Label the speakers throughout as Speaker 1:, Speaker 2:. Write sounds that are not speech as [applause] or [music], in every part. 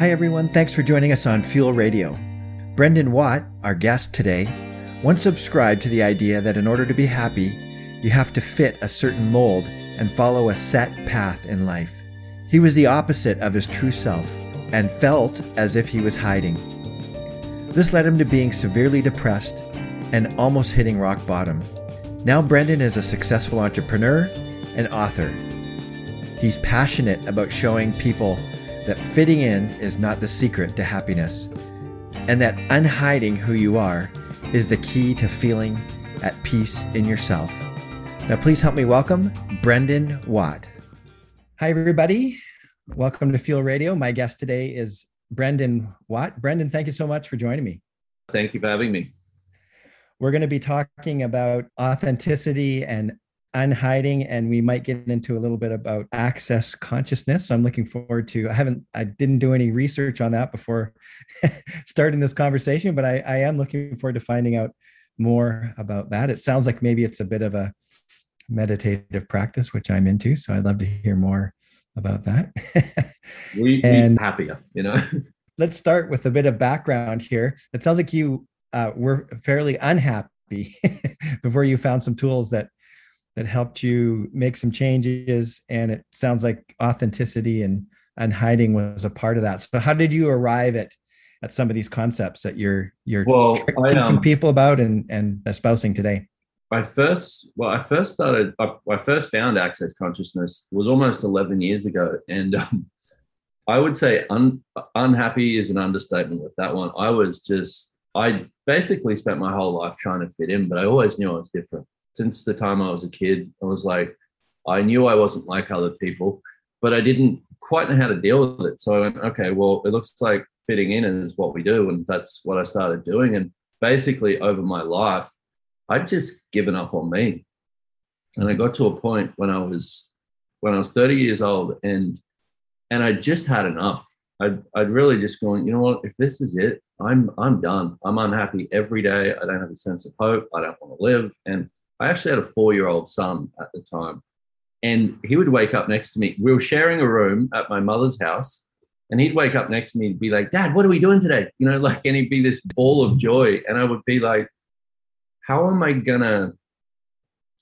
Speaker 1: Hi, everyone. Thanks for joining us on Fuel Radio. Brendan Watt, our guest today, once subscribed to the idea that in order to be happy, you have to fit a certain mold and follow a set path in life. He was the opposite of his true self and felt as if he was hiding. This led him to being severely depressed and almost hitting rock bottom. Now, Brendan is a successful entrepreneur and author. He's passionate about showing people that fitting in is not the secret to happiness, and that unhiding who you are is the key to feeling at peace in yourself. Now, please help me welcome Brendan Watt. Hi, everybody. Welcome to Fuel Radio. My guest today is Brendan Watt. Brendan, thank you so much for joining me.
Speaker 2: Thank you for having me.
Speaker 1: We're going to be talking about authenticity and unhiding and we might get into a little bit about access consciousness. So i'm looking forward to i haven't i didn't do any research on that before [laughs] starting this conversation but I, I am looking forward to finding out more about that. It sounds like maybe it's a bit of a meditative practice which i'm into so i'd love to hear more about that. [laughs]
Speaker 2: We, and happier you know? [laughs]
Speaker 1: let's start with a bit of background here. It sounds like you uh, were fairly unhappy before you found some tools that that helped you make some changes and it sounds like authenticity and and hiding was a part of that. So how did you arrive at at some of these concepts that you're you're
Speaker 2: well,
Speaker 1: teaching I, um, people about and and espousing today?
Speaker 2: I first well I first started I, I first found access consciousness was almost 11 years ago and um, I would say un, unhappy is an understatement with that one. I was just I basically spent my whole life trying to fit in but I always knew I was different since the time I was a kid. I was like, I knew I wasn't like other people, but I didn't quite know how to deal with it. So I went, okay, well, it looks like fitting in is what we do. And that's what I started doing. And basically, over my life, I'd just given up on me. And I got to a point when I was when I was 30 years old and and I just had enough. I'd, I'd really just gone, you know what, if this is it, I'm I'm done. I'm unhappy every day. I don't have a sense of hope. I don't want to live. And I actually had a four year old son at the time. And he would wake up next to me. We were sharing a room at my mother's house. And he'd wake up next to me and be like, Dad, what are we doing today? You know, [laughs] like, and he'd be this ball of joy. And I would be like, How am I going to,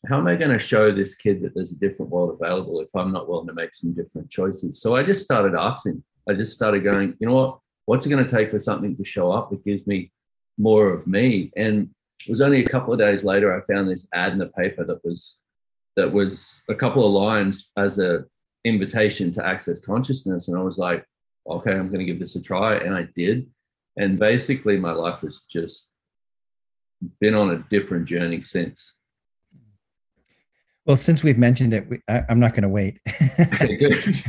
Speaker 2: how am I going to show this kid that there's a different world available if I'm not willing to make some different choices? So I just started asking. I just started going, you know what? What's it going to take for something to show up that gives me more of me? And it was only a couple of days later I found this ad in the paper that was that was a couple of lines as a invitation to access consciousness, and I was like, okay, I'm going to give this a try, and I did, and basically my life has just been on a different journey since.
Speaker 1: Well, since we've mentioned it, we, I, am not going to wait.
Speaker 2: maybe, [laughs] [laughs]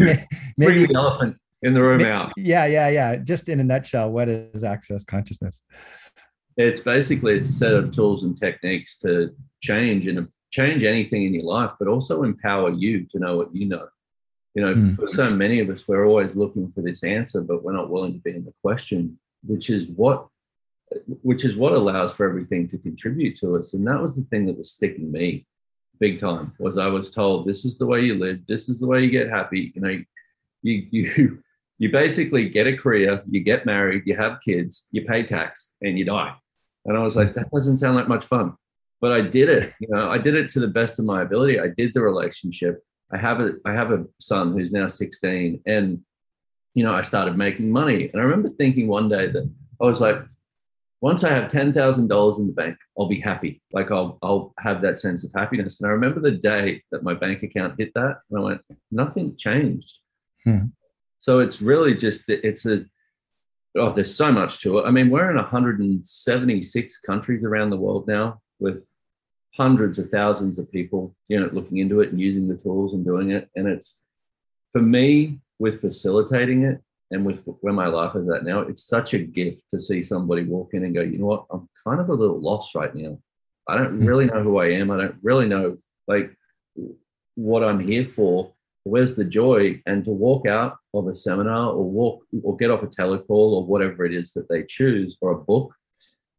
Speaker 2: Bring the elephant in the room maybe, out.
Speaker 1: Yeah, yeah, yeah. Just in a nutshell, what is access consciousness?
Speaker 2: It's basically it's a set of tools and techniques to change and change anything in your life, but also empower you to know what you know. You know, mm. for so many of us, we're always looking for this answer, but we're not willing to be in the question, which is what which is what allows for everything to contribute to us. And that was the thing that was sticking me big time was I was told this is the way you live, this is the way you get happy. You know, you you [laughs] you basically get a career, you get married, you have kids, you pay tax, and you die. And I was like, that doesn't sound like much fun. But I did it. You know, I did it to the best of my ability. I did the relationship. I have a I have a son who's now 16. And, you know, I started making money. And I remember thinking one day that I was like, once I have ten thousand dollars in the bank, I'll be happy. Like I'll I'll have that sense of happiness. And I remember the day that my bank account hit that, and I went, nothing changed. Hmm. So it's really just it's a oh, there's so much to it. I mean, we're in 176 countries around the world now with hundreds of thousands of people, you know, looking into it and using the tools and doing it. And it's for me with facilitating it and with where my life is at now, it's such a gift to see somebody walk in and go, you know what, I'm kind of a little lost right now. I don't hmm. really know who I am. I don't really know like what I'm here for where's the joy and to walk out of a seminar or walk or get off a telecall or whatever it is that they choose or a book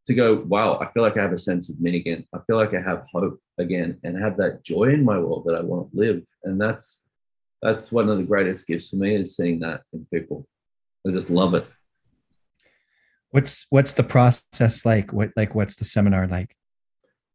Speaker 2: to go wow i feel like i have a sense of meaning again i feel like i have hope again and have that joy in my world that i want to live and that's that's one of the greatest gifts for me is seeing that in people I just love it.
Speaker 1: What's what's the process like? What like what's the seminar like?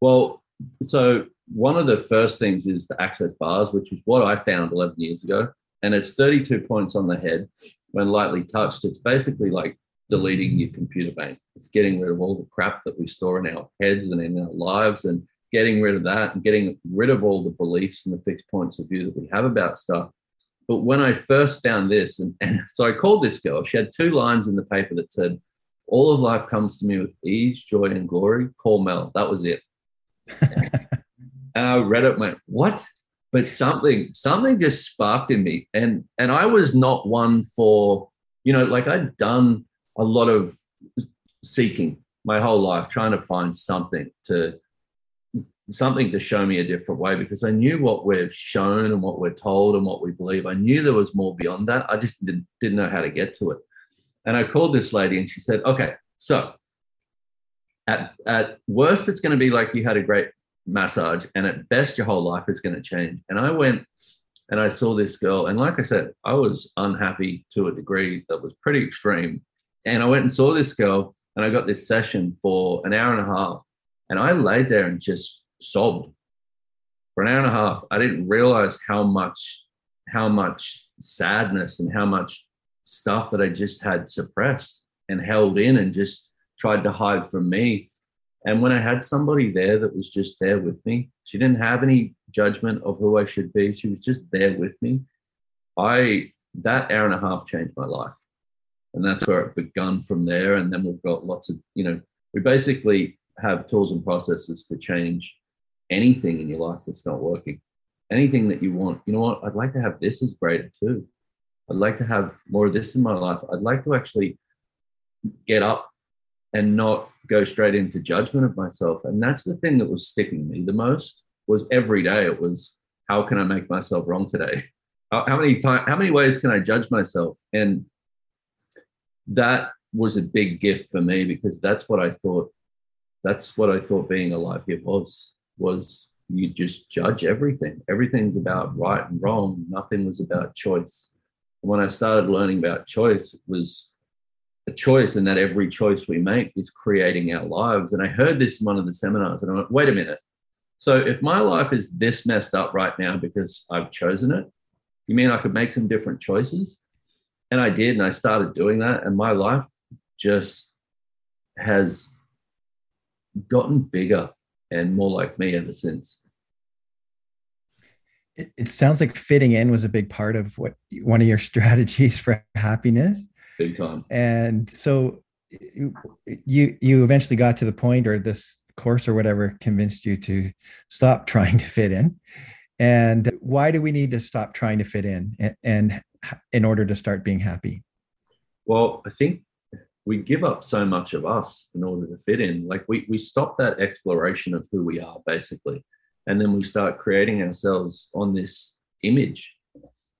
Speaker 2: Well, so one of the first things is the access bars, which is what I found 11 years ago. And it's 32 points on the head when lightly touched. It's basically like deleting your computer bank. It's getting rid of all the crap that we store in our heads and in our lives and getting rid of that and getting rid of all the beliefs and the fixed points of view that we have about stuff. But when I first found this, and, and [laughs] so I called this girl, she had two lines in the paper that said, All of life comes to me with ease, joy, and glory. Call Mel. That was it. [laughs] and I read it, went, What? But something, something just sparked in me. And and I was not one for, you know, like I'd done a lot of seeking my whole life, trying to find something to something to show me a different way because I knew what we're shown and what we're told and what we believe. I knew there was more beyond that. I just didn't, didn't know how to get to it. And I called this lady and she said, okay, so at, at worst, it's going to be like you had a great massage, and at best, your whole life is going to change. And I went and I saw this girl, and like I said, I was unhappy to a degree that was pretty extreme. And I went and saw this girl, and I got this session for an hour and a half. And I laid there and just sobbed for an hour and a half. I didn't realize how much, how much sadness and how much stuff that I just had suppressed and held in and just tried to hide from me. And when I had somebody there that was just there with me, she didn't have any judgment of who I should be. She was just there with me. I that hour and a half changed my life. And that's where it begun from there. And then we've got lots of, you know, we basically have tools and processes to change anything in your life that's not working, anything that you want. You know what? I'd like to have this as greater too. I'd like to have more of this in my life. I'd like to actually get up and not go straight into judgment of myself. And that's the thing that was sticking me the most was every day it was how can I make myself wrong today? [laughs] How many time, how many ways can I judge myself? And that was a big gift for me because that's what I thought that's what I thought being alive here was was you just judge everything. Everything's about right and wrong. Nothing was about choice. when I started learning about choice, it was a choice, and that every choice we make is creating our lives. And I heard this in one of the seminars, and I went, wait a minute. So if my life is this messed up right now because I've chosen it, you mean I could make some different choices? And I did, and I started doing that, and my life just has gotten bigger and more like me ever since.
Speaker 1: It, it sounds like fitting in was a big part of what one of your [laughs] strategies for happiness.
Speaker 2: Big time.
Speaker 1: And so you you eventually got to the point, or this course or whatever convinced you to stop [laughs] trying to fit in. And why do we need to stop trying to fit in and, and in order to start being happy?
Speaker 2: Well, I think we give up so much of us in order to fit in. Like we we stop that exploration of who we are basically, and then we start creating ourselves on this image.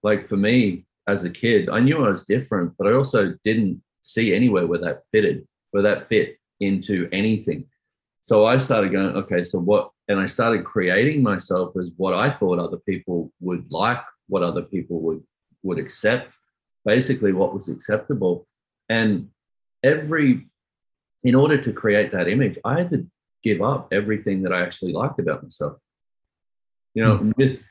Speaker 2: Like for me as a kid, I knew I was different, but I also didn't see anywhere where that fitted, where that fit into anything. So I started going, okay, so what? And I started creating myself as what I thought other people would like, what other people would would accept, basically what was acceptable. And every in order to create that image, I had to give up everything that I actually liked about myself. You know, mm-hmm. with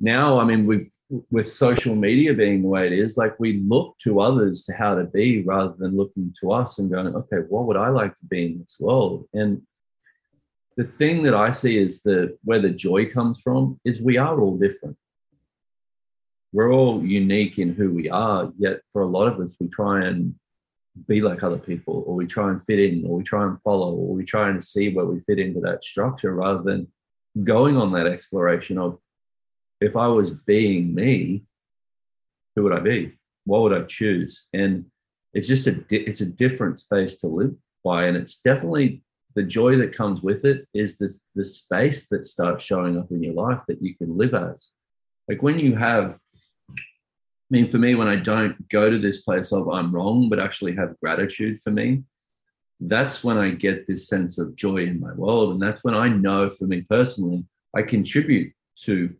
Speaker 2: now, I mean, we with social media being the way it is, like we look to others to how to be rather than looking to us and going, okay, what would I like to be in this world? And the thing that I see is the where the joy comes from is we are all different. We're all unique in who we are, yet for a lot of us, we try and be like other people or we try and fit in or we try and follow or we try and see where we fit into that structure rather than going on that exploration of if I was being me, who would I be? What would I choose? And it's just a it's a different space to live by, and it's definitely the joy that comes with it is this the space that starts showing up in your life that you can live as. Like when you have I mean, for me, when I don't go to this place of I'm wrong, but actually have gratitude for me, that's when I get this sense of joy in my world. And that's when I know for me personally, I contribute to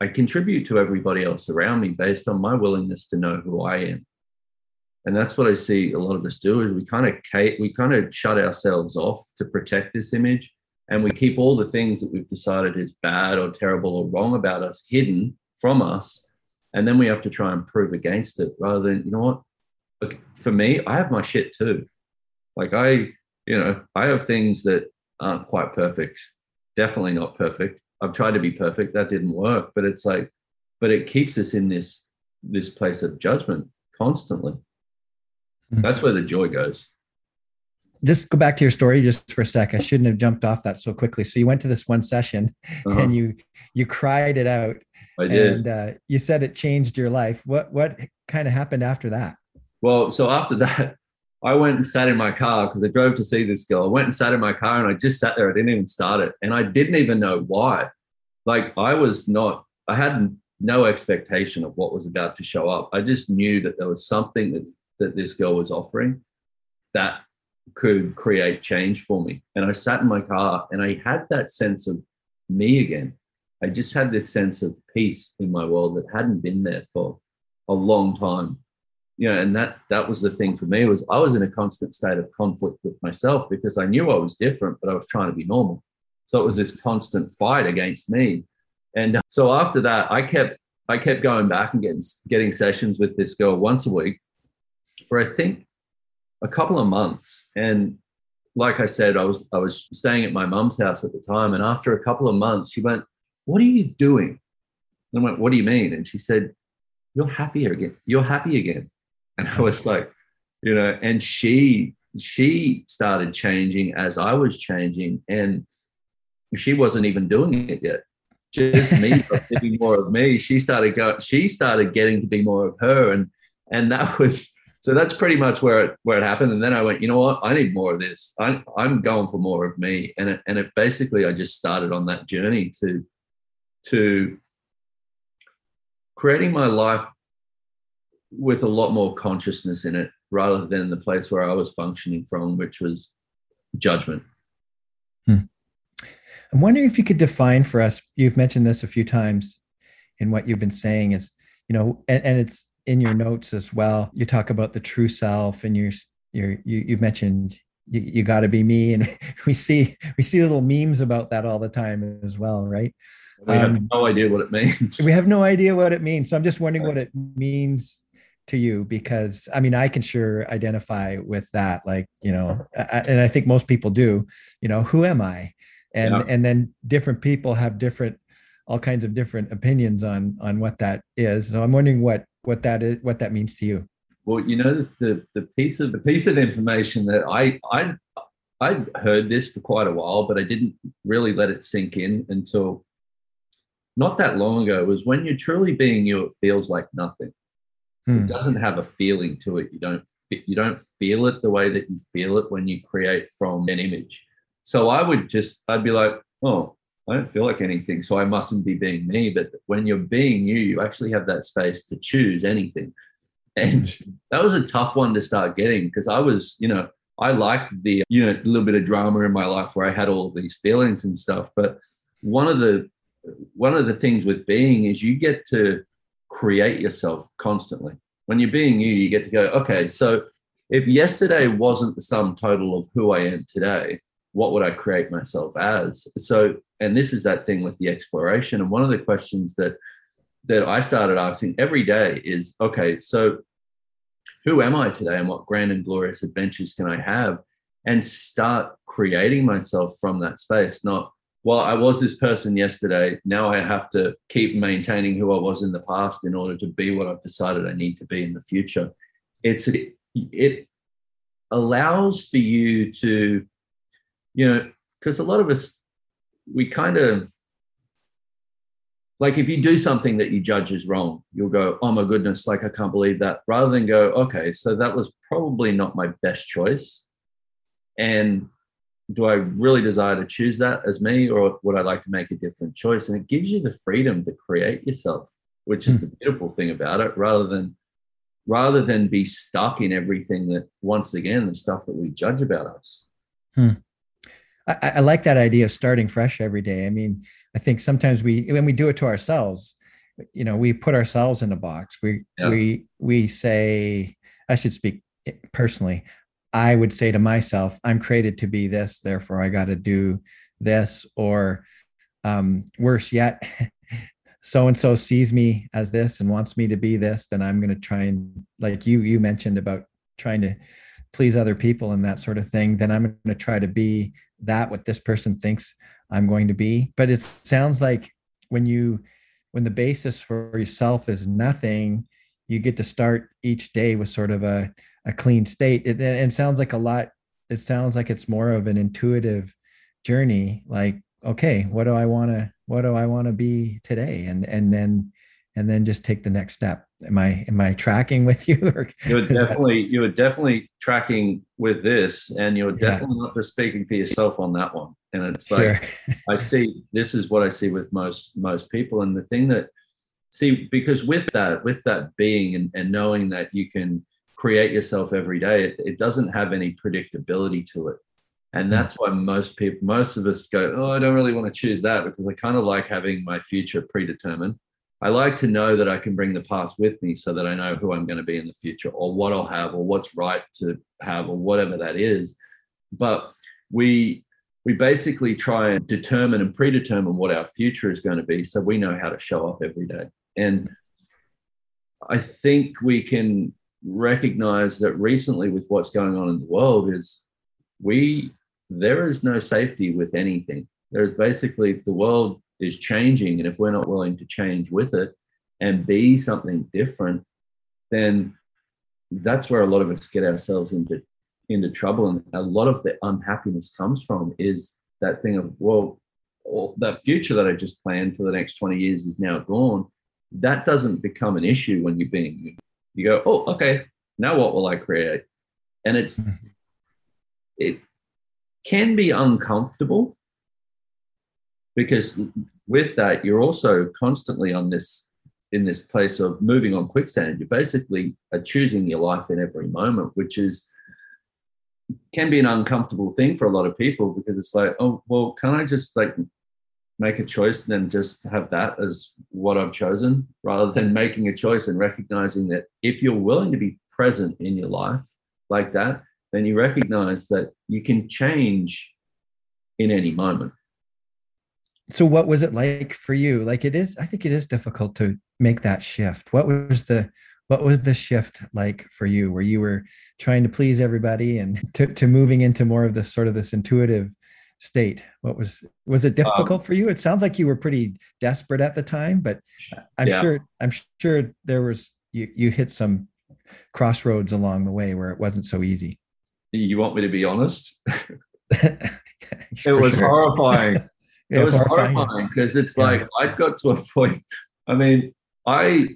Speaker 2: I contribute to everybody else around me based on my willingness to know who I am. And that's what I see a lot of us do is we kind of we kind of shut ourselves off to protect this image and we keep all the things that we've decided is bad or terrible or wrong about us hidden from us and then we have to try and prove against it rather than you know what Look, for me i have my shit too like i you know i have things that aren't quite perfect definitely not perfect i've tried to be perfect that didn't work but it's like but it keeps us in this this place of judgment constantly mm-hmm. that's where the joy goes
Speaker 1: just go back to your story just for a sec. I shouldn't have jumped off that so quickly. So you went to this one session uh-huh. and you you cried it out.
Speaker 2: I did.
Speaker 1: And uh, you said it changed your life. What what kind of happened after that?
Speaker 2: Well, so after [laughs] that, I went and sat in my car because I drove to see this girl. I went and sat in my car and I just sat there. I didn't even start it, and I didn't even know why. Like I was not. I had no expectation of what was about to show up. I just knew that there was something that that this girl was offering that could create change for me. And I sat in my car and I had that sense of me again. I just had this sense of peace in my world that hadn't been there for a long time. You know, and that that was the thing for me was I was in a constant state of conflict with myself because I knew I was different, but I was trying to be normal. So it was this constant fight against me. And uh, so after that, I kept I kept going back and getting getting sessions with this girl once a week for I think a couple of months. And like I said, I was I was staying at my mum's house at the time. And after a couple of months, she went, What are you doing? And I went, What do you mean? And she said, You're happier again. You're happy again. And I was like, you know, and she she started changing as I was changing. And she wasn't even doing it yet. Just me [laughs] thinking more of me. She started go, she started getting to be more of her. And and that was so that's pretty much where it where it happened. And then I went, you know what? I need more of this. I, I'm going for more of me. And it, and it basically, I just started on that journey to to creating my life with a lot more consciousness in it, rather than the place where I was functioning from, which was judgment.
Speaker 1: Hmm. I'm wondering if you could define for us. You've mentioned this a few times in what you've been saying. Is you know, and, and it's in your notes as well you talk about the true self and you're, you're you, you've mentioned you, you got to be me and [laughs] we see we see little memes about that all the time as well right
Speaker 2: we have um, no idea what it means
Speaker 1: we have no idea what it means so i'm just wondering what it means to you because i mean i can sure identify with that like you know uh-huh. I, and i think most people do you know who am i and yeah. and then different people have different all kinds of different opinions on on what that is so i'm wondering what what that is, what that means to you.
Speaker 2: Well, you know, the the piece of the piece of information that I I I'd heard this for quite a while, but I didn't really let it sink in until not that long ago. Was when you're truly being you, it feels like nothing. Hmm. It doesn't have a feeling to it. You don't you don't feel it the way that you feel it when you create from an image. So I would just I'd be like, oh, I don't feel like anything, so I mustn't be being me. But when you're being you, you actually have that space to choose anything. And that was a tough one to start getting because I was, you know, I liked the, you know, a little bit of drama in my life where I had all these feelings and stuff. But one of the one of the things with being is you get to create yourself constantly. When you're being you, you get to go, okay, so if yesterday wasn't the sum total of who I am today, what would I create myself as? So, and this is that thing with the exploration. And one of the questions that that I started asking every day is, okay, so who am I today, and what grand and glorious adventures can I have? And start creating myself from that space. Not, well, I was this person yesterday. Now I have to keep maintaining who I was in the past in order to be what I've decided I need to be in the future. It's it, it allows for you to you know, because a lot of us, we kind of like if you do something that you judge is wrong, you'll go, oh my goodness, like I can't believe that, rather than go, okay, so that was probably not my best choice. And do I really desire to choose that as me, or would I like to make a different choice? And it gives you the freedom to create yourself, which is mm. the beautiful thing about it, rather than rather than be stuck in everything that once again the stuff that we judge about us.
Speaker 1: Hmm. I, I, like that idea of starting fresh every day. I mean, I think sometimes we when we do it to ourselves, you know, we put ourselves in a box. We yeah. we we say, I should speak personally. I would say to myself, I'm created to be this, therefore I got to do this. Or um, worse yet, so and so sees me as this and wants me to be this, then I'm going to try and, like you you mentioned about trying to please other people and that sort of thing. Then I'm going to try to be that what this person thinks I'm going to be. But it sounds like when you when the basis for yourself is nothing, you get to start each day with sort of a a clean state. It, it sounds like a lot. It sounds like it's more of an intuitive journey. Like, okay, what do I want to, what do I want to be today? And, and then, and then just take the next step. Am I, am I tracking with [laughs] you?
Speaker 2: Or, you're definitely, you are definitely tracking with this and you're definitely yeah. not just speaking for yourself on that one. And it's like, sure. I [laughs] see, this is what I see with most, most people. And the thing that, see, because with that, with that being and, and knowing that you can, create yourself every day, it, it doesn't have any predictability to it. And hmm. that's why most people, most of us go, Oh, I don't really want to choose that because I kind of like having my future predetermined. I like to know that I can bring the past with me so that I know who I'm going to be in the future or what I'll have or what's right to have or whatever that is. But we we basically try and determine and predetermine what our future is going to be so we know how to show up every day. And I think we can recognize that recently with what's going on in the world is we there is no safety with anything. There's basically the world is changing and if we're not willing to change with it and be something different then that's where a lot of us get ourselves into into trouble. And a lot of the unhappiness comes from is that thing of well that future that i just planned for the next 20 years is now gone. That doesn't become an issue when you're being you go, oh, okay, now what will I create? And it's mm-hmm. it can be uncomfortable because with that you're also constantly on this in this place of moving on quicksand. You basically are choosing your life in every moment, which is can be an uncomfortable thing for a lot of people because it's like, oh, well, can I just like make a choice and then just have that as what I've chosen rather than making a choice and recognizing that if you're willing to be present in your life like that, then you recognize that you can change in any moment.
Speaker 1: So what was it like for you? Like it is, I think it is difficult to make that shift. What was the what was the shift like for you where you were trying to please everybody and [laughs] to, to moving into more of this sort of this intuitive state? What was was it difficult um, for you? It sounds like you were pretty desperate at the time but i'm yeah. sure i'm sure there was you you hit some crossroads along the way where it wasn't so easy.
Speaker 2: You want me to be honest? [laughs] [laughs] It was sure. horrifying. [laughs] Yeah, it was horrifying. because it's yeah. like i got to a point i mean i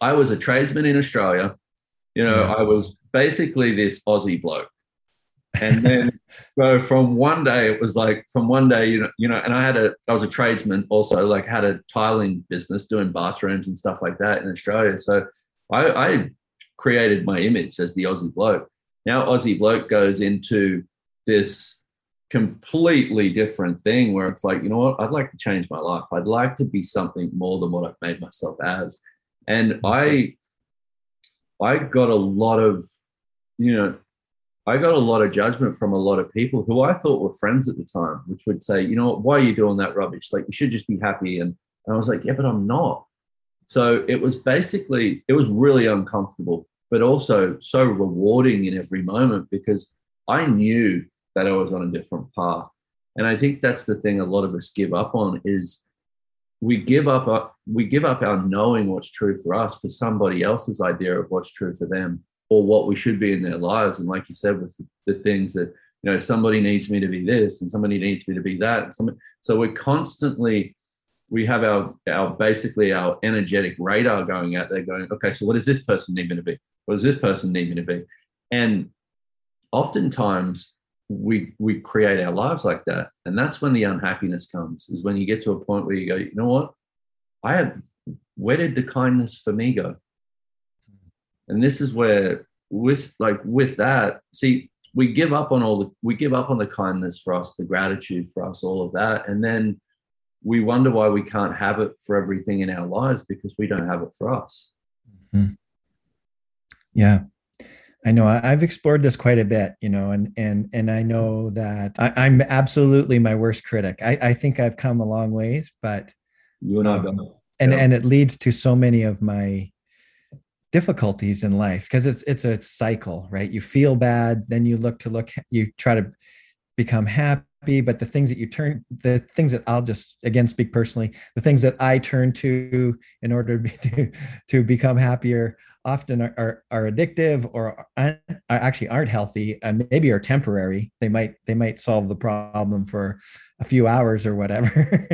Speaker 2: i was a tradesman in australia. You know i was basically this aussie bloke and then so from one day it was like from one day you know you know and i had a i was a tradesman also like had a tiling business doing bathrooms and stuff like that in australia. So i i created my image as the aussie bloke. Now aussie bloke goes into this completely different thing where it's like you know what? I'd like to change my life. I'd like to be something more than what i've made myself as. And i i got a lot of you know I got a lot of judgment from a lot of people who I thought were friends at the time, which would say, you know, why are you doing that rubbish? Like, you should just be happy. And, and I was like, yeah, but I'm not. So it was basically, it was really uncomfortable, but also so rewarding in every moment because I knew that I was on a different path. And I think that's the thing a lot of us give up on is we give up our, we give up our knowing what's true for us for somebody else's idea of what's true for them or what we should be in their lives. And like you said, with the, things that, you know, somebody needs me to be this and somebody needs me to be that. So we're constantly, we have our, our basically our energetic radar going out there going, okay, so what does this person need me to be? What does this person need me to be? And oftentimes we we create our lives like that. And that's when the unhappiness comes, is when you get to a point where you go, you know what? I have where did the kindness for me go? And this is where with like with that see we give up on all the we give up on the kindness for us the gratitude for us all of that and then we wonder why we can't have it for everything in our lives because we don't have it for us
Speaker 1: mm-hmm. yeah I know I've explored this quite a bit, you know, and and and I know that I, am absolutely my worst critic. I, I think I've come a long ways, but
Speaker 2: you and I um,
Speaker 1: and yeah. and it leads to so many of my difficulties in life because it's it's a cycle, right? You feel bad, then you look to look, you try to become happy, but the things that you turn, the things that I'll just again speak personally, the things that I turn to in order [laughs] to to, become happier often are, are, are addictive or are, actually aren't healthy and maybe are temporary. They might they might solve the problem for a few hours or whatever.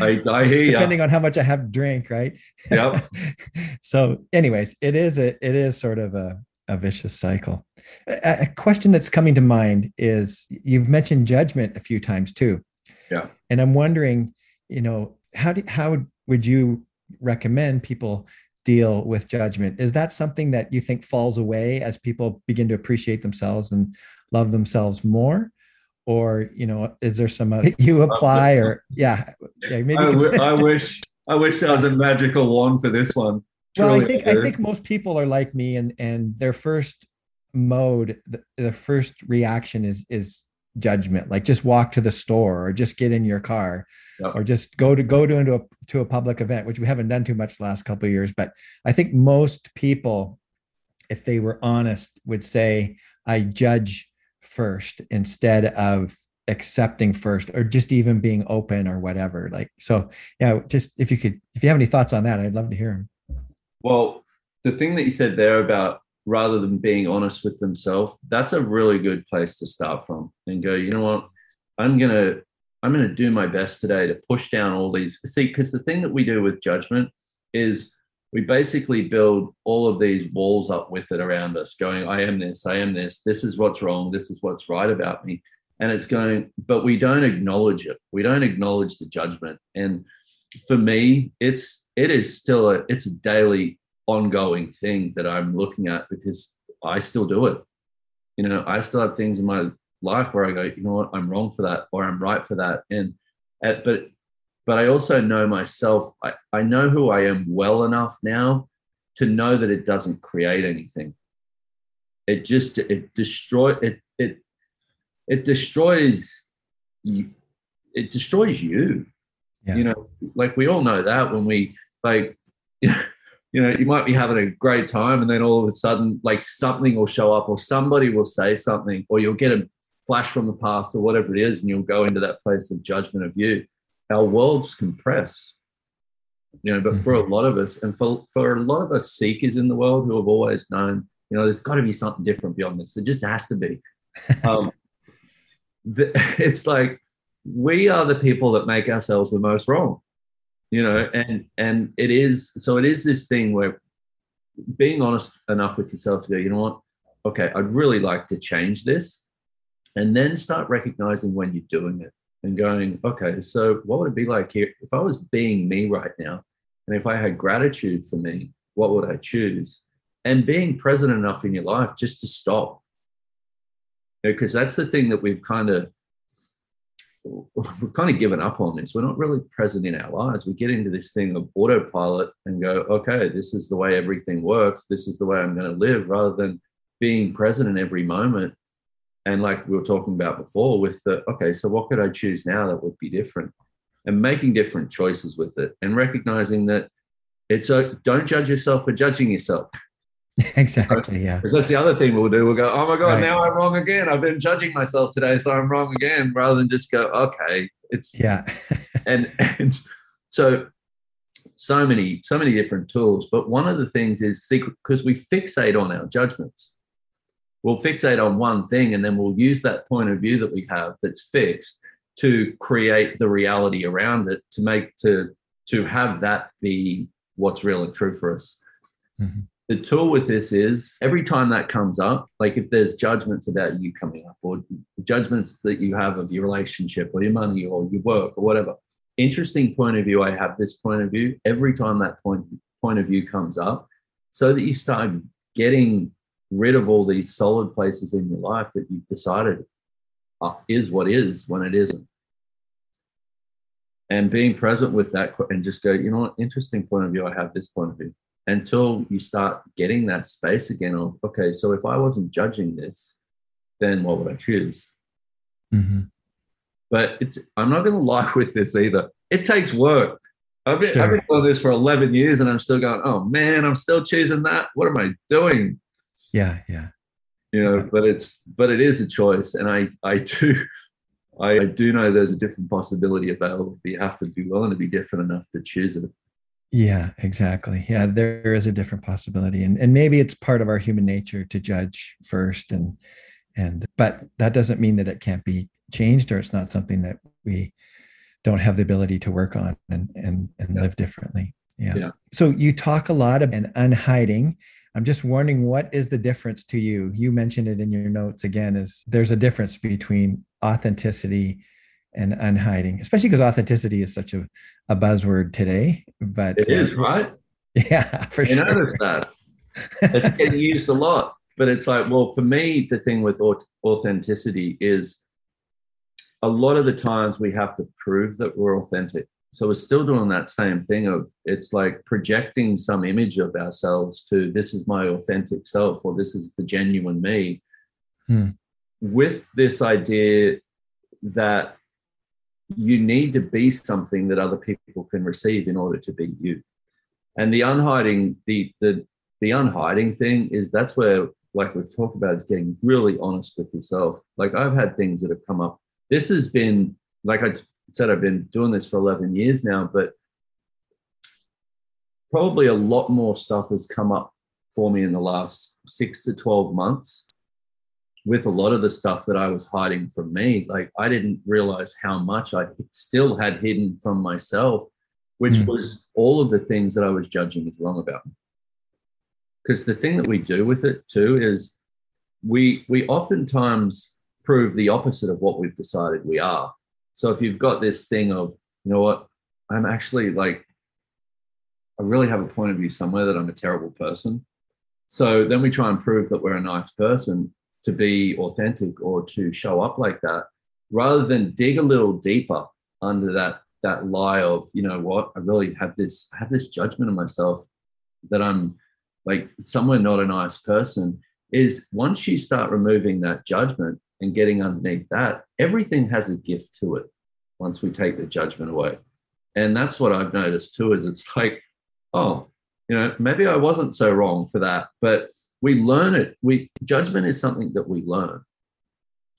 Speaker 2: I, I hear
Speaker 1: depending on how much i have to drink right?
Speaker 2: Yep. [laughs]
Speaker 1: So anyways it is a it is sort of a, a vicious cycle. A, a question that's coming to mind is you've mentioned judgment a few times too.
Speaker 2: Yeah.
Speaker 1: And i'm wondering you know how do how would you recommend people deal with judgment. Is that something that you think falls away as people begin to appreciate themselves and love themselves more? Or, you know, is there some other uh, [laughs] you apply or yeah, yeah
Speaker 2: maybe I, w- I wish I wish there was a magical wand for this one.
Speaker 1: Truly, well, I think I think most people are like me and and their first mode the, the first reaction is is judgment like just walk to the store or just get in your car yep. or just go to go to into a to a public event which we haven't done too much the last couple of years. But i think most people if they were honest would say i judge first instead of accepting first or just even being open or whatever. Like so yeah just if you could if you have any thoughts on that i'd love to hear them
Speaker 2: well the thing that you said there about rather than being honest with themselves, that's a really good place to start from and go, you know what, I'm going to, I'm going to do my best today to push down all these. See, because the thing that we do with judgment is we basically build all of these walls up with it around us, going, I am this, I am this, this is what's wrong, this is what's right about me. And it's going, but we don't acknowledge it. We don't acknowledge the judgment. And for me, it's, it is still a, it's a daily ongoing thing that I'm looking at because I still do it. You know, I still have things in my life where I go, you know what, I'm wrong for that or I'm right for that. And uh, but but I also know myself. I, I know who I am well enough now to know that it doesn't create anything. It just it destroy it it it destroys you. It destroys you. Yeah. You know, like we all know that when we like [laughs] you know, you might be having a great time and then all of a sudden, like something will show up or somebody will say something or you'll get a flash from the past or whatever it is and you'll go into that place of judgment of you. Our worlds compress, you know, but mm-hmm. for a lot of us and for, for a lot of us seekers in the world who have always known, you know, there's got to be something different beyond this. It just has to be. [laughs] Um, the, [laughs] it's like we are the people that make ourselves the most wrong you know and and it is so it is this thing where being honest enough with yourself to go you know what? Okay i'd really like to change this and then start recognizing when you're doing it and going okay so what would it be like here? If i was being me right now and if i had gratitude for me what would i choose? And being present enough in your life just to stop. Because that's the thing that we've kind of we've kind of given up on this. We're not really present in our lives. We get into this thing of autopilot and go, okay, this is the way everything works. This is the way I'm going to live, rather than being present in every moment. And like we were talking about before, with the, okay, so what could I choose now that would be different? And making different choices with it and recognizing that it's a don't judge yourself for judging yourself. [laughs]
Speaker 1: exactly. Yeah.
Speaker 2: That's the other thing we'll do. We'll go, oh my God, right. now I'm wrong again. I've been judging myself today, so I'm wrong again, rather than just go, okay, it's
Speaker 1: yeah. [laughs]
Speaker 2: and and so so many, so many different tools. But one of the things is secret because we fixate on our judgments. We'll fixate on one thing and then we'll use that point of view that we have that's fixed to create the reality around it to make to to have that be what's real and true for us. Mm-hmm the tool with this is every time that comes up, like if there's judgments about you coming up or judgments that you have of your relationship or your money or your work or whatever, interesting point of view. I have this point of view every time that point, point of view comes up so that you start getting rid of all these solid places in your life that you've decided uh, is what is when it isn't. And being present with that and just go, you know what, interesting point of view. I have this point of view until you start getting that space again of, okay, so if I wasn't judging this, then what would I choose? Mm-hmm. But it's, I'm not going [laughs] to lie with this either. It takes work. I've been, sure. I've been doing this for 11 years and I'm still going, oh man, I'm still choosing that. What am I doing?
Speaker 1: Yeah, yeah.
Speaker 2: You know, yeah. but it's, but it is a choice. And I, I do, I, I do know there's a different possibility available. But you have to be willing to be different enough to choose it.
Speaker 1: Yeah, exactly. Yeah, there is a different possibility. And and maybe it's part of our human nature to judge first and and but that doesn't mean that it can't be changed or it's not something that we don't have the ability to work on and and and yeah. live differently. Yeah. yeah. So you talk a lot about unhiding. I'm just wondering what is the difference to you? You mentioned it in your notes again is there's a difference between authenticity and unhiding, especially because authenticity is such a, a buzzword today. But
Speaker 2: it uh, is, right? [laughs]
Speaker 1: Yeah, for
Speaker 2: you
Speaker 1: sure.
Speaker 2: notice that. it's getting used a lot. But it's like, well, for me, the thing with authenticity is a lot of the times we have to prove that we're authentic. So we're still doing that same thing of it's like projecting some image of ourselves to this is my authentic self or this is the genuine me. Hmm. With this idea that you need to be something that other people can receive in order to be you. And the unhiding, the the the unhiding thing is that's where, like we've talked about, is getting really honest with yourself. Like I've had things that have come up. This has been, like I said, I've been doing this for 11 years now, but probably a lot more stuff has come up for me in the last six to 12 months with a lot of the stuff that I was hiding from me, like I didn't realize how much I still had hidden from myself, which mm. was all of the things that I was judging was wrong about. Because the thing that we do with it too is we we oftentimes prove the opposite of what we've decided we are. So if you've got this thing of, you know what, I'm actually like, I really have a point of view somewhere that I'm a terrible person. So then we try and prove that we're a nice person to be authentic or to show up like that rather than dig a little deeper under that that lie of you know what i really have this I have this judgment of myself that i'm like somewhere not a nice person is once you start removing that judgment and getting underneath that everything has a gift to it once we take the judgment away. And that's what i've noticed too is it's like oh you know maybe i wasn't so wrong for that but we learn it. We judgment is something that we learn.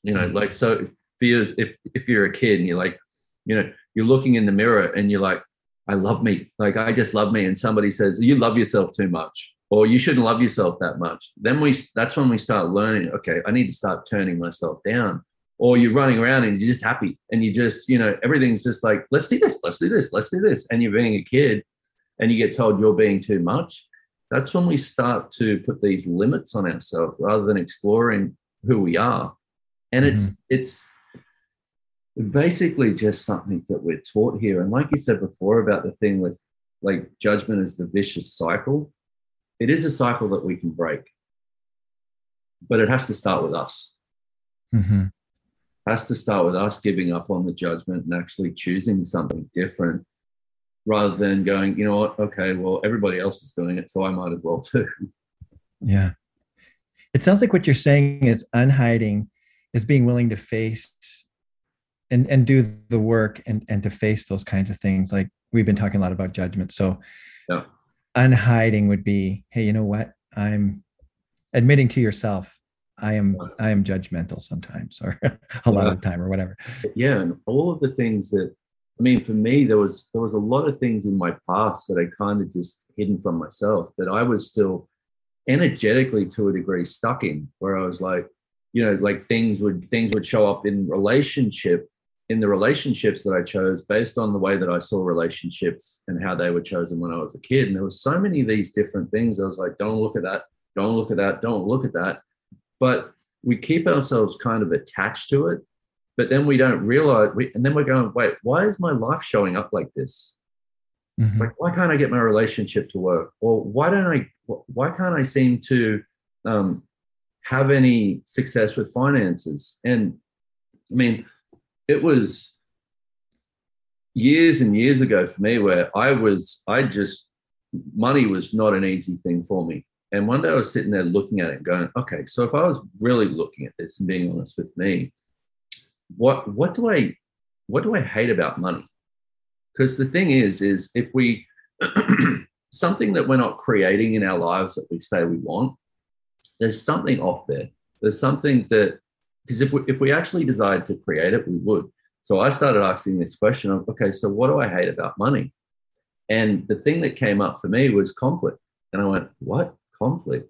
Speaker 2: You know, mm. like so if fears if if you're a kid and you're like, you know, you're looking in the mirror and you're like, I love me. Like I just love me. And somebody says, You love yourself too much, or you shouldn't love yourself that much. Then we that's when we start learning, okay, I need to start turning myself down. Or you're running around and you're just happy and you just, you know, everything's just like, let's do this, let's do this, let's do this. And you're being a kid and you get told you're being too much that's when we start to put these limits on ourselves rather than exploring who we are. And it's mm-hmm. it's basically just something that we're taught here. And like you said before about the thing with like judgment is the vicious cycle, it is a cycle that we can break. But it has to start with us. Mm-hmm. Has to start with us giving up on the judgment and actually choosing something different rather than going, you know what, okay, well, everybody else is doing it, so I might as well too.
Speaker 1: Yeah. It sounds like what you're saying is unhiding is being willing to face and, and do the work and, and to face those kinds of things. Like we've been talking a lot about judgment. So yeah. unhiding would be, hey, you know what? I'm admitting to yourself I am I am judgmental sometimes or [laughs] a lot of the time or whatever.
Speaker 2: Yeah, and all of the things that I mean, for me, there was there was a lot of things in my past that I kind of just hidden from myself that I was still energetically to a degree stuck in, where I was like, you know, like things would things would show up in relationship in the relationships that I chose based on the way that I saw relationships and how they were chosen when I was a kid. And there was so many of these different things. I was like, don't look at that, don't look at that, don't look at that. But we keep ourselves kind of attached to it but then we don't realize we, and then we're going wait why is my life showing up like this mm-hmm. like why can't i get my relationship to work or why don't i why can't i seem to um, have any success with finances and i mean it was years and years ago for me where i was i just money was not an easy thing for me. And one day I was sitting there looking at it going, okay, so if I was really looking at this and being honest with me, what what do I what do I hate about money? Because the thing is, is if we [clears throat] something that we're not creating in our lives that we say we want, there's something off there. There's something that because if we if we actually desired to create it, we would. So I started asking this question of, okay, so what do I hate about money? And the thing that came up for me was conflict. And I went, what? Conflict?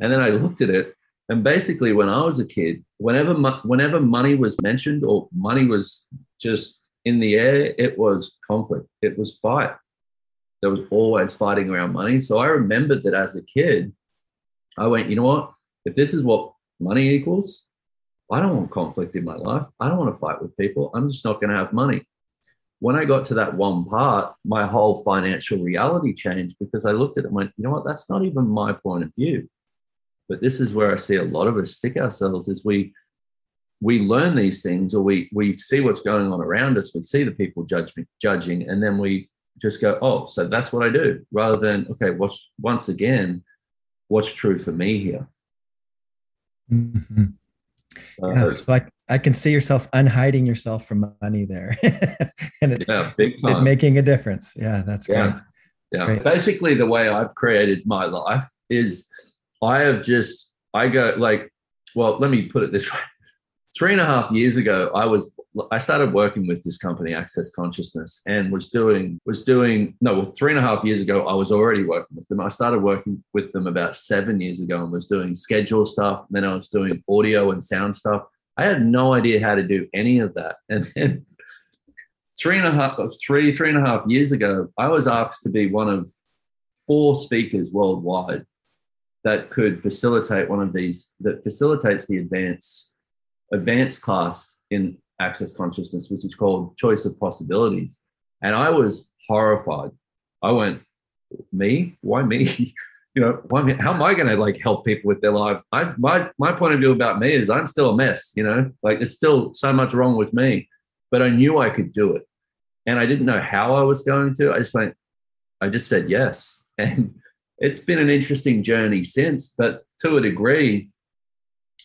Speaker 2: And then I looked at it. And basically, when I was a kid, whenever, whenever money was mentioned or money was just in the air, it was conflict, it was fight. There was always fighting around money. So I remembered that as a kid, I went, you know what? If this is what money equals, I don't want conflict in my life. I don't want to fight with people. I'm just not going to have money. When I got to that one part, my whole financial reality changed because I looked at it and went, you know what? That's not even my point of view. But this is where I see a lot of us stick ourselves is we we learn these things or we we see what's going on around us, we see the people judge, judging, and then we just go, oh, so that's what I do, rather than, okay, what's once again, what's true for me here?
Speaker 1: Mm-hmm. So, yeah, so I, I can see yourself unhiding yourself from money there [laughs] and it, yeah, it making a difference. Yeah, that's yeah. great.
Speaker 2: That's yeah. Great. Basically, the way I've created my life is I have just, I go like, well, let me put it this [laughs] way. Three and a half years ago, I was I started working with this company, Access Consciousness, and was doing was doing no, well, three and a half years ago, I was already working with them. I started working with them about seven years ago and was doing schedule stuff. Then I was doing audio and sound stuff. I had no idea how to do any of that. [laughs] And then three and a half, three, three and a half years ago, I was asked to be one of four speakers worldwide that could facilitate one of these that facilitates the advanced advanced class in access consciousness, which is called choice of possibilities. And I was horrified. I went, me? Why me? [laughs] you know, why me? how am I going to like help people with their lives? I my my point of view about me is I'm still a mess. You know, like there's still so much wrong with me, but I knew I could do it, and I didn't know how I was going to. I just went, I just said yes, [laughs] and it's been an interesting journey since. But to a degree,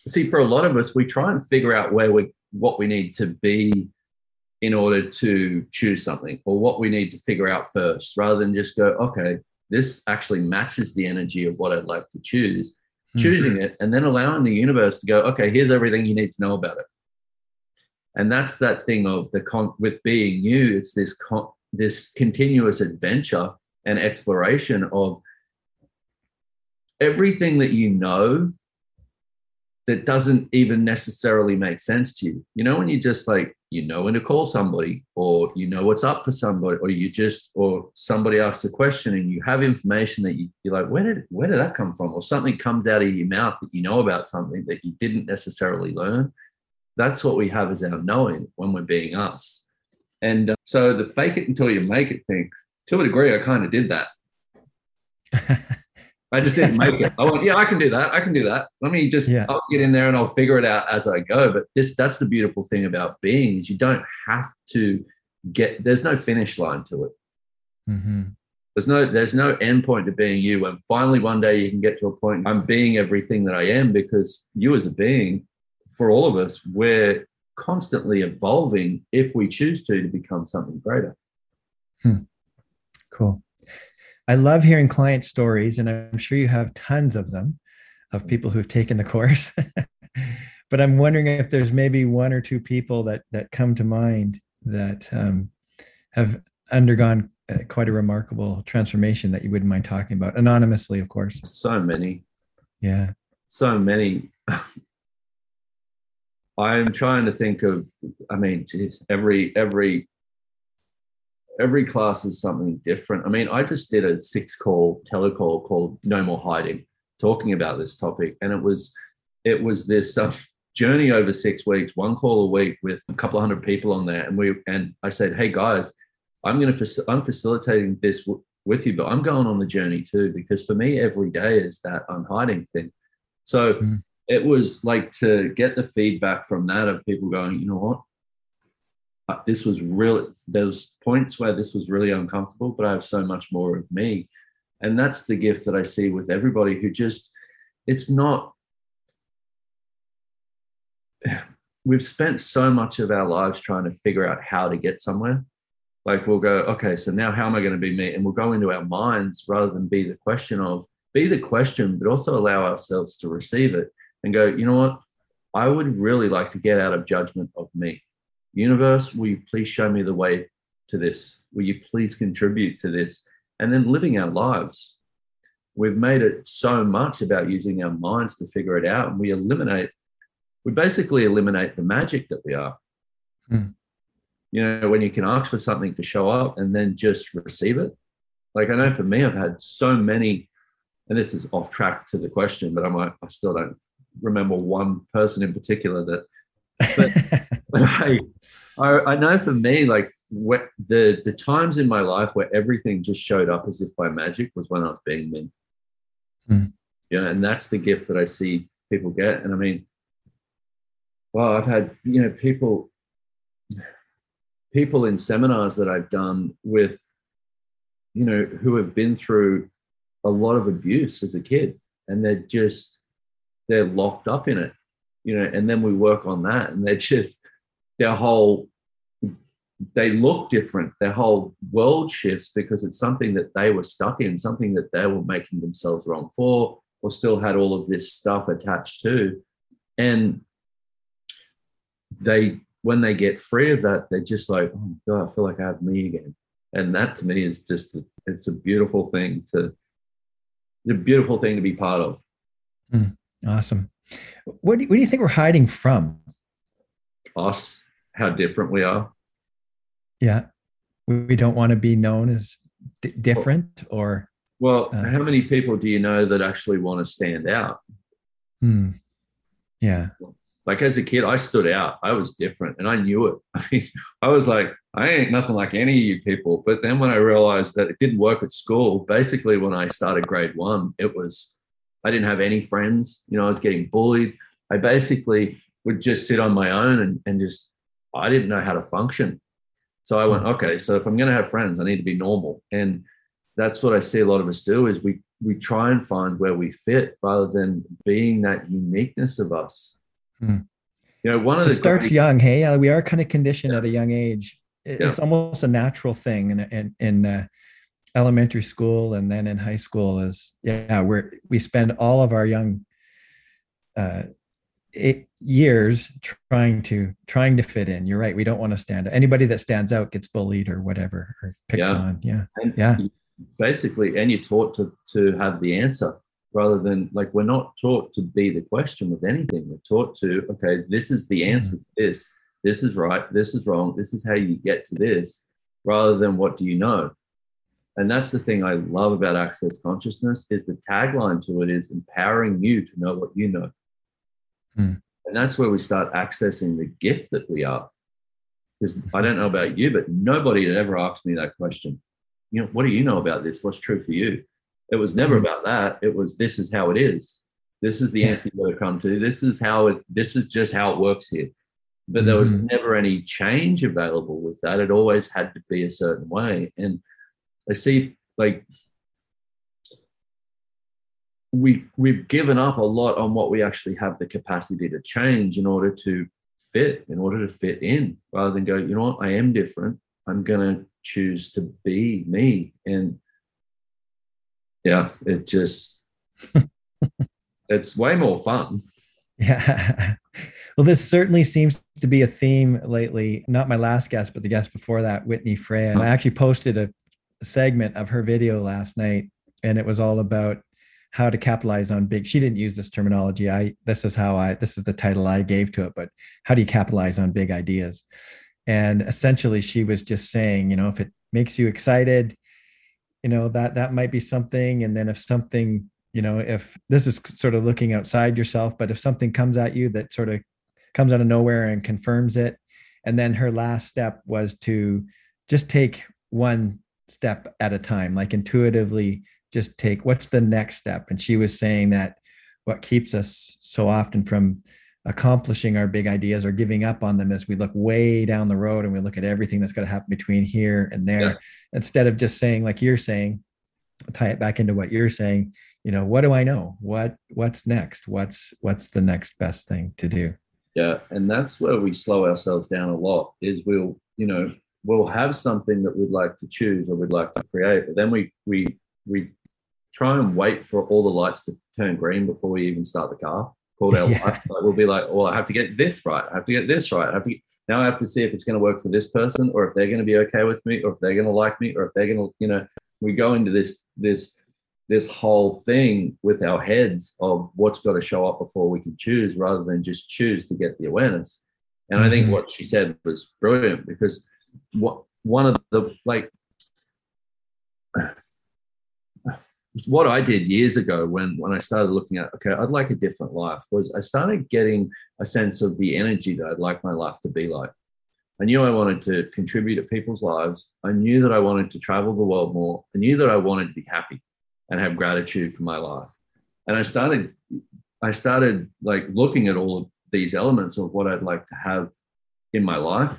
Speaker 2: see, for a lot of us, we try and figure out where we what we need to be in order to choose something or what we need to figure out first rather than just go okay this actually matches the energy of what i'd like to choose mm-hmm. choosing it and then allowing the universe to go okay here's everything you need to know about it and that's that thing of the con- with being you it's this con- this continuous adventure and exploration of everything that you know that doesn't even necessarily make sense to you. You know, when you just like, you know when to call somebody, or you know what's up for somebody, or you just, or somebody asks a question and you have information that you, you're like, where did where did that come from? Or something comes out of your mouth that you know about something that you didn't necessarily learn. That's what we have as our knowing when we're being us. And uh, so the fake it until you make it thing, to a degree, I kind of did that. [laughs] I just didn't make it. I went, yeah, I can do that. I can do that. Let me just yeah. I'll get in there and I'll figure it out as I go. But this that's the beautiful thing about being is you don't have to get there's no finish line to it. Mm-hmm. There's no there's no end point to being you. And finally one day you can get to a point I'm being everything that I am because you as a being, for all of us, we're constantly evolving if we choose to to become something greater.
Speaker 1: Hmm. Cool. I love hearing client stories, and I'm sure you have tons of them of people who've taken the [laughs] course. but I'm wondering if there's maybe one or two people that that come to mind that um, have undergone uh, quite a remarkable transformation that you wouldn't mind talking about anonymously, of course.
Speaker 2: So many.
Speaker 1: Yeah.
Speaker 2: So many. [laughs] I'm trying to think of. I mean, geez, every every every class is something different. I mean, I just did a six call telecall called No More Hiding, talking about this topic, and it was it was this uh, journey over six weeks, one call a week with a couple of hundred people on there, and we and I said, hey guys, I'm going to I'm facilitating this w- with you, but I'm going on the journey too because for me, every day is that unhiding thing. So. Mm. It was like to get the feedback from that of people going, you know what, this was really there's points where this was really uncomfortable but i have so much more of me And that's the gift that I see with everybody who just, it's not, [sighs] we've spent so much of our lives trying to figure out how to get somewhere. Like we'll go, okay, so now how am I going to be me? And we'll go into our minds rather than be the question of, be the question, but also allow ourselves to receive it and go, you know what? I would really like to get out of judgment of me. Universe, will you please show me the way to this? Will you please contribute to this? And then living our lives. We've made it so much about using our minds to figure it out, and we eliminate, we basically eliminate the magic that we are. Hmm. You know, when you can ask for something to show up and then just receive it. Like I know for me, I've had so many, and this is off track to the question, but I'm like, I still don't remember one person in particular that but, [laughs] but I, I, I know for me like what the the times in my life where everything just showed up as if by magic was when I was being me. Mm. Yeah, and that's the gift that I see people get. And I mean, well, I've had you know people people in seminars that I've done with you know who have been through a lot of abuse as a kid, and they're just they're locked up in it, you know, and then we work on that and they're just their whole they look different. Their whole world shifts because it's something that they were stuck in, something that they were making themselves wrong for, or still had all of this stuff attached to. And they, when they get free of that, they're just like, oh God, I feel like I have me again. And that to me is just, it's a beautiful thing to, a beautiful thing to be part of.
Speaker 1: Mm. Awesome. What do, you, what do you think we're hiding from?
Speaker 2: Us, how different we are.
Speaker 1: Yeah. We don't want to be known as d- different or.
Speaker 2: Well, uh, how many people do you know that actually want to stand out?
Speaker 1: Hmm. Yeah.
Speaker 2: Like as a kid, I stood out. I was different and I knew it. [laughs] I mean, I was like, I ain't nothing like any of you people. But then when I realized that it didn't work at school, basically when I started grade one, it was I didn't have any friends. You know, I was getting bullied. I basically would just sit on my own and, and just, I didn't know how to function. So I went, okay, so if I'm going to have friends, I need to be normal. And that's what I see a lot of us do is we, we try and find where we fit rather than being that uniqueness of us. Hmm. You know, one of
Speaker 1: it
Speaker 2: the
Speaker 1: starts great- young. Hey, we are kind of conditioned yeah. at a young age. It, yeah. It's almost a natural thing. And, in, in, uh, elementary school and then in high school is yeah we're we spend all of our young uh, eight years trying to trying to fit in. You're right we don't want to stand out anybody that stands out gets bullied or whatever or picked yeah. on yeah
Speaker 2: and
Speaker 1: yeah.
Speaker 2: basically and you're taught to to have the answer rather than like we're not taught to be the question with anything. We're taught to okay this is the answer mm-hmm. to this. This is right this is wrong this is how you get to this rather than what do you know and that's the thing I love about Access Consciousness is the tagline to it is empowering you to know what you know. Hmm. And that's where we start accessing the gift that we are. Because I don't know about you, but nobody had ever asked me that question. You know, what do you know about this? What's true for you? It was never hmm. about that. It was this is how it is. This is the answer you got to come to. This is how it. This is just how it works here. But there was mm-hmm. never any change available with that. It always had to be a certain way. And I see like we we've given up a lot on what we actually have the capacity to change in order to fit, in order to fit in, rather than go, you know what, I am different. I'm gonna choose to be me. And yeah, it just [laughs] it's way more fun.
Speaker 1: Yeah. [laughs] Well, this certainly seems to be a theme lately. Not my last guest, but the guest before that, Whitney Frey. And I actually posted a segment of her video last night, and it was all about how to capitalize on big. She didn't use this terminology. I this is how I this is the title I gave to it. But how do you capitalize on big ideas? And essentially, she was just saying, you know, if it makes you excited, you know that that might be something. And then if something, you know, if this is sort of looking outside yourself, but if something comes at you that sort of comes out of nowhere and confirms it, and then her last step was to just take one step at a time, like intuitively just take what's the next step. And she was saying that what keeps us so often from accomplishing our big ideas or giving up on them as we look way down the road and we look at everything that's going to happen between here and there yeah. instead of just saying like you're saying tie it back into what you're saying you know what do i know what what's next what's what's the next best thing to do
Speaker 2: yeah and that's where we slow ourselves down a lot is we'll you know we'll have something that we'd like to choose or we'd like to create but then we we we try and wait for all the lights to turn green before we even start the car called our [laughs] yeah. like we'll be like well i have to get this right. I have to get this right. I have to get, now i have to see if it's going to work for this person or if they're going to be okay with me or if they're going to like me or if they're going to you know. We go into this this this whole thing with our heads of what's got to show up before we can choose rather than just choose to get the awareness. And i think mm-hmm. what she said was brilliant because what one of the like what I did years ago when when I started looking at okay, I'd like a different life was I started getting a sense of the energy that I'd like my life to be like. I knew I wanted to contribute to people's lives. I knew that I wanted to travel the world more. I knew that I wanted to be happy and have gratitude for my life. And I started I started like looking at all of these elements of what I'd like to have in my life.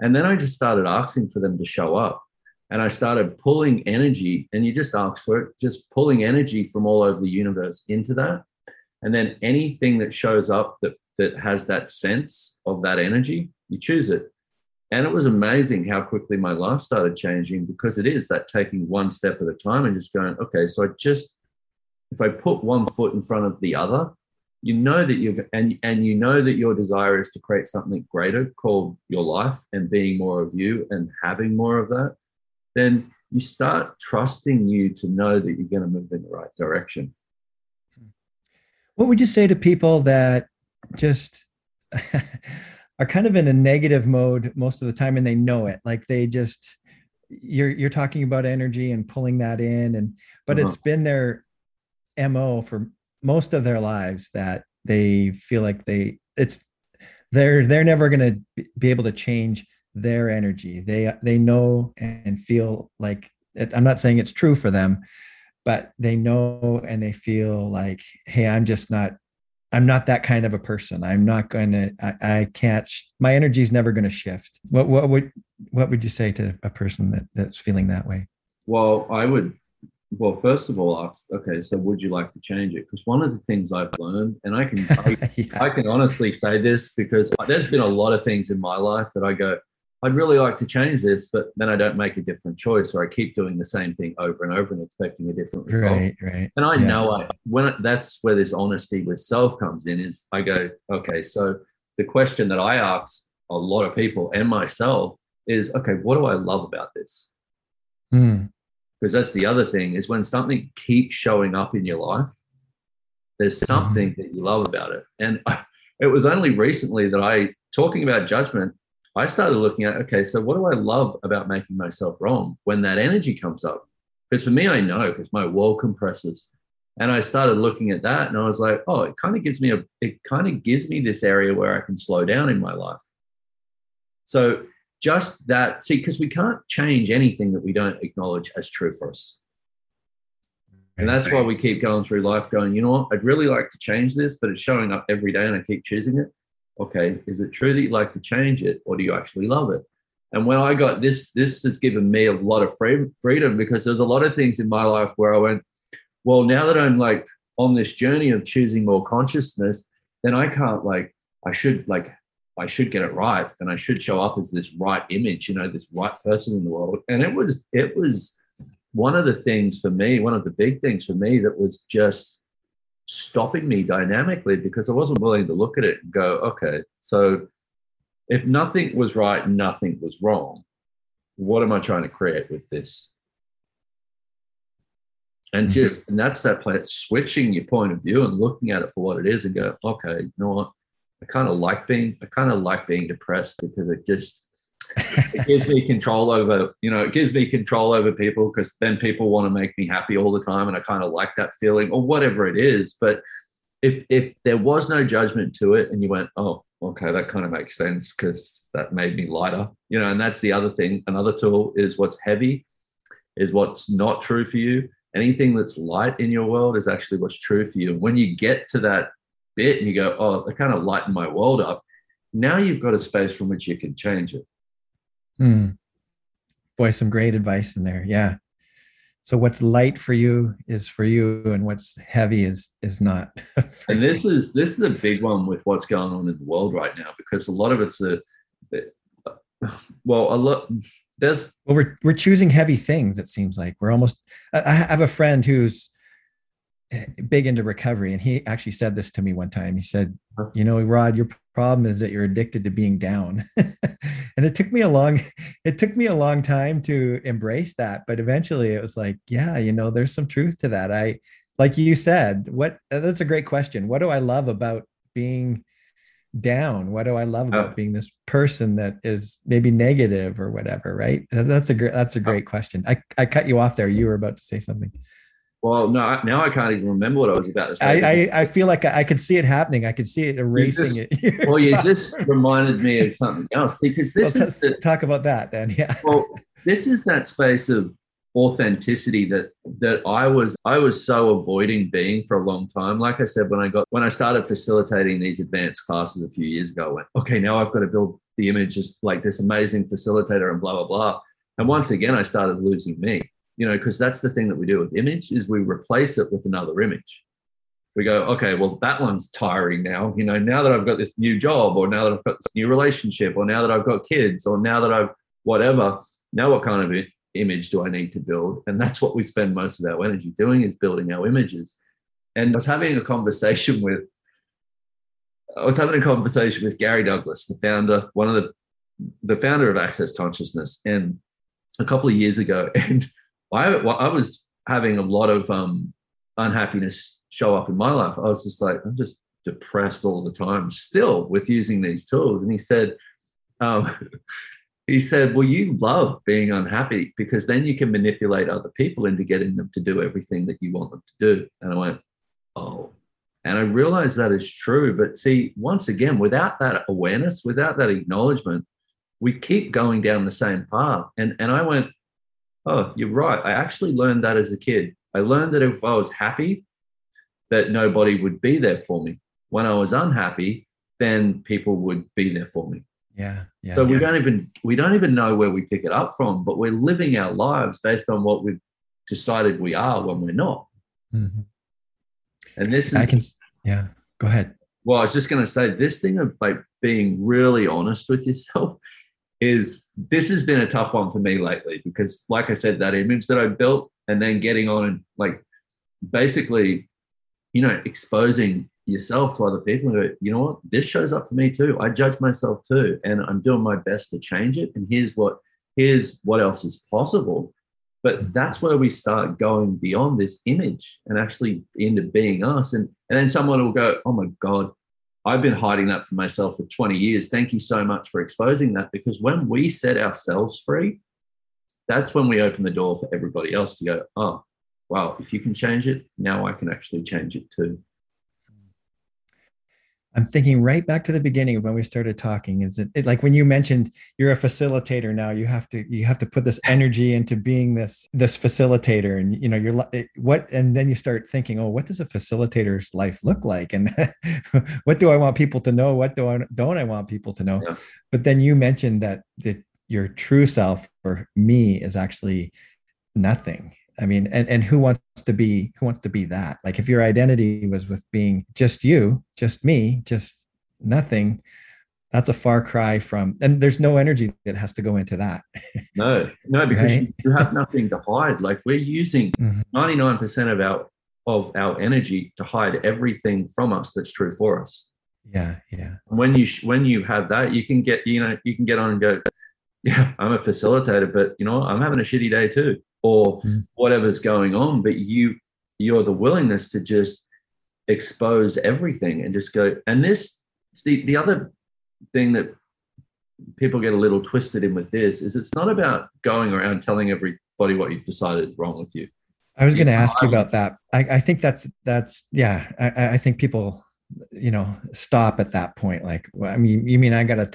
Speaker 2: And then I just started asking for them to show up and I started pulling energy, and you just ask for it, just pulling energy from all over the universe into that. And then anything that shows up that, that has that sense of that energy, you choose it. And it was amazing how quickly my life started changing because it is that taking one step at a time and just going, okay, so I just, if I put one foot in front of the other, you know that you're and and you know that your desire is to create something greater called your life and being more of you and having more of that then you start trusting you to know that you're going to move in the right direction.
Speaker 1: What would you say to people that just [laughs] are kind of in a negative mode most of the time and they know it? Like they just you're you're talking about energy and pulling that in and but uh-huh. it's been their MO for most of their lives that they feel like they it's they're they're never going to be able to change their energy. They they know and feel like I'm not saying it's true for them, but they know and they feel like, hey, I'm just not I'm not that kind of a person. I'm not going to. I, I can't. My energy is never going to shift. What what would what would you say to a person that that's feeling that way?
Speaker 2: Well, I would. Well, first of all, ask. Okay, so would you like to change it? Because one of the things I've learned, and I can I, [laughs] yeah. I can honestly say this because there's been a lot of things in my life that I go, I'd really like to change this, but then I don't make a different choice, or I keep doing the same thing over and over and expecting a different result.
Speaker 1: Right, right.
Speaker 2: And I yeah. know I when it, that's where this honesty with self comes in. Is I go, okay, so the question that I ask a lot of people and myself is, okay, what do I love about this?
Speaker 1: Mm.
Speaker 2: Because that's the other thing is when something keeps showing up in your life, there's something mm-hmm. that you love about it. And I, [laughs] it was only recently that I talking about judgment I started looking at, okay, so what do I love about making myself wrong when that energy comes up? Because for me, I know because my world compresses. And I started looking at that and I was like, oh, it kind of gives me a, it kind of gives me this area where I can slow down in my life. So just that, see, because we can't change anything that we don't acknowledge as true for us. And that's why we keep going through life going, you know what, I'd really like to change this, but it's showing up every day and I keep choosing it okay, is it true that you'd like to change it or do you actually love it? And when I got this, this has given me a lot of free, freedom because there's a lot of things in my life where I went, well, now that I'm like on this journey of choosing more consciousness, then I can't like, I should like, I should get it right and I should show up as this right image, you know, this right person in the world. And it was, it was one of the things for me, one of the big things for me that was just stopping me dynamically because I wasn't willing to look at it and go, okay, so if nothing was right, nothing was wrong. What am I trying to create with this? And mm-hmm. just, and that's that place, switching your point of view and looking at it for what it is and go, okay, you know what? I kind of like being, I kind of like being depressed because it just, it gives me control over, you know, it gives me control over people because then people want to make me happy all the time. And I kind of like that feeling or whatever it is. But if if there was no judgment to it and you went, oh, okay, that kind of makes sense because that made me lighter, you know, and that's the other thing. Another tool is what's heavy, is what's not true for you. Anything that's light in your world is actually what's true for you. When you get to that bit and you go, oh, that kind of lightened my world up, now you've got a space from which you can change it.
Speaker 1: Hmm. Boy, some great advice in there. Yeah. so what's light for you is for you and what's heavy is is not [laughs]
Speaker 2: and this is this is a big one with what's going on in the world right now because a lot of us are well a lot there's
Speaker 1: well we're we're choosing heavy things it seems like we're almost i have a friend who's eh, Eh, big into recovery. And he actually said this to me one time. He said you know rod your problem is that you're addicted to being down. [laughs] And it took me a long it took me a long time to embrace that. But eventually it was like yeah you know there's some truth to that. I like you said what that's a great question. What do i love about being down? What do i love about being this person that is maybe negative or whatever right? That's a great that's a great question. I i cut you off there. You were about to say something
Speaker 2: well, no, now I can't even remember what I was about to
Speaker 1: say. I, I, I feel like I, I, could see it happening. I could see it erasing
Speaker 2: just,
Speaker 1: it. [laughs]
Speaker 2: well, you just [laughs] reminded me of something else because this well, is
Speaker 1: the, talk about that then. Yeah.
Speaker 2: Well, this is that space of authenticity that that I was I was so avoiding being for a long time. Like I said, when I got when I started facilitating these advanced classes a few years ago, I went, okay, now I've got to build the image as like this amazing facilitator and blah blah blah. And once again, I started losing me you know, because that's the thing that we do with image is we replace it with another image. We go, okay, well, that one's tiring now. You know, now that I've got this new job, or now that I've got this new relationship, or now that I've got kids, or now that I've whatever, now what kind of image do I need to build? And that's what we spend most of our energy doing is building our images. And I was having a conversation [laughs] with, I was having a conversation with Gary Douglas, the founder, one of the, the founder of Access Consciousness, and a couple of years ago, [laughs] and I, I was having a lot of um, unhappiness show up in my life. I was just like, I'm just depressed all the time, still with using these tools. And he said, um, [laughs] he said, Well, you love being unhappy because then you can manipulate other people into getting them to do everything that you want them to do. And I went, Oh. And I realized that is true. But see, once again, without that awareness, without that acknowledgement, we keep going down the same path. And, and I went, oh, you're right. I actually learned that as a kid. I learned that if I was happy, that nobody would be there for me. When I was unhappy, then people would be there for me.
Speaker 1: Yeah. yeah
Speaker 2: so
Speaker 1: we
Speaker 2: yeah. don't even we don't even know where we pick it up from, but we're living our lives based on what we've decided we are when we're not. Mm-hmm. And this is
Speaker 1: I can yeah, go ahead.
Speaker 2: Well, I was just gonna say this thing of like being really honest with yourself is this has been a tough one for me lately because, like I said, that image that I built and then getting on and like basically, you know, exposing yourself to other people and go, you know what, this shows up for me too. I judge myself too, and I'm doing my best to change it. And here's what here's what else is possible. But that's where we start going beyond this image and actually into being us. And and then someone will go, oh my God, I've been hiding that for myself for 20 years. Thank you so much for exposing that because when we set ourselves free, that's when we open the door for everybody else to go, oh, wow, if you can change it, now I can actually change it too.
Speaker 1: I'm thinking right back to the beginning of when we started talking. Is it, it, like when you mentioned you're a facilitator now? You have to you have to put this energy into being this this facilitator, and you know you're what, and then you start thinking, oh, what does a facilitator's life look like, and [laughs] what do I want people to know? What do I don't I want people to know? Yeah. But then you mentioned that that your true self or me is actually nothing I mean, and, and who wants to be who wants to be that? Like if your identity was with being just you, just me, just nothing, that's a far cry from and there's no energy that has to go into that.
Speaker 2: No, no, because right? you, have nothing to hide. Like we're using [laughs] mm-hmm. 99% of our of our energy to hide everything from us that's true for us.
Speaker 1: Yeah, yeah.
Speaker 2: When you when you have that, you can get you know you can get on and go, yeah, I'm a facilitator, but you know I'm having a shitty day too or mm. whatever's going on but you you're the willingness to just expose everything and just go and this the, the other thing that people get a little twisted in with this is it's not about going around telling everybody what you've decided is wrong with you.
Speaker 1: I was going to ask you about that. I, I think that's that's yeah I, I think people you know stop at that point. Like i mean you mean i gotta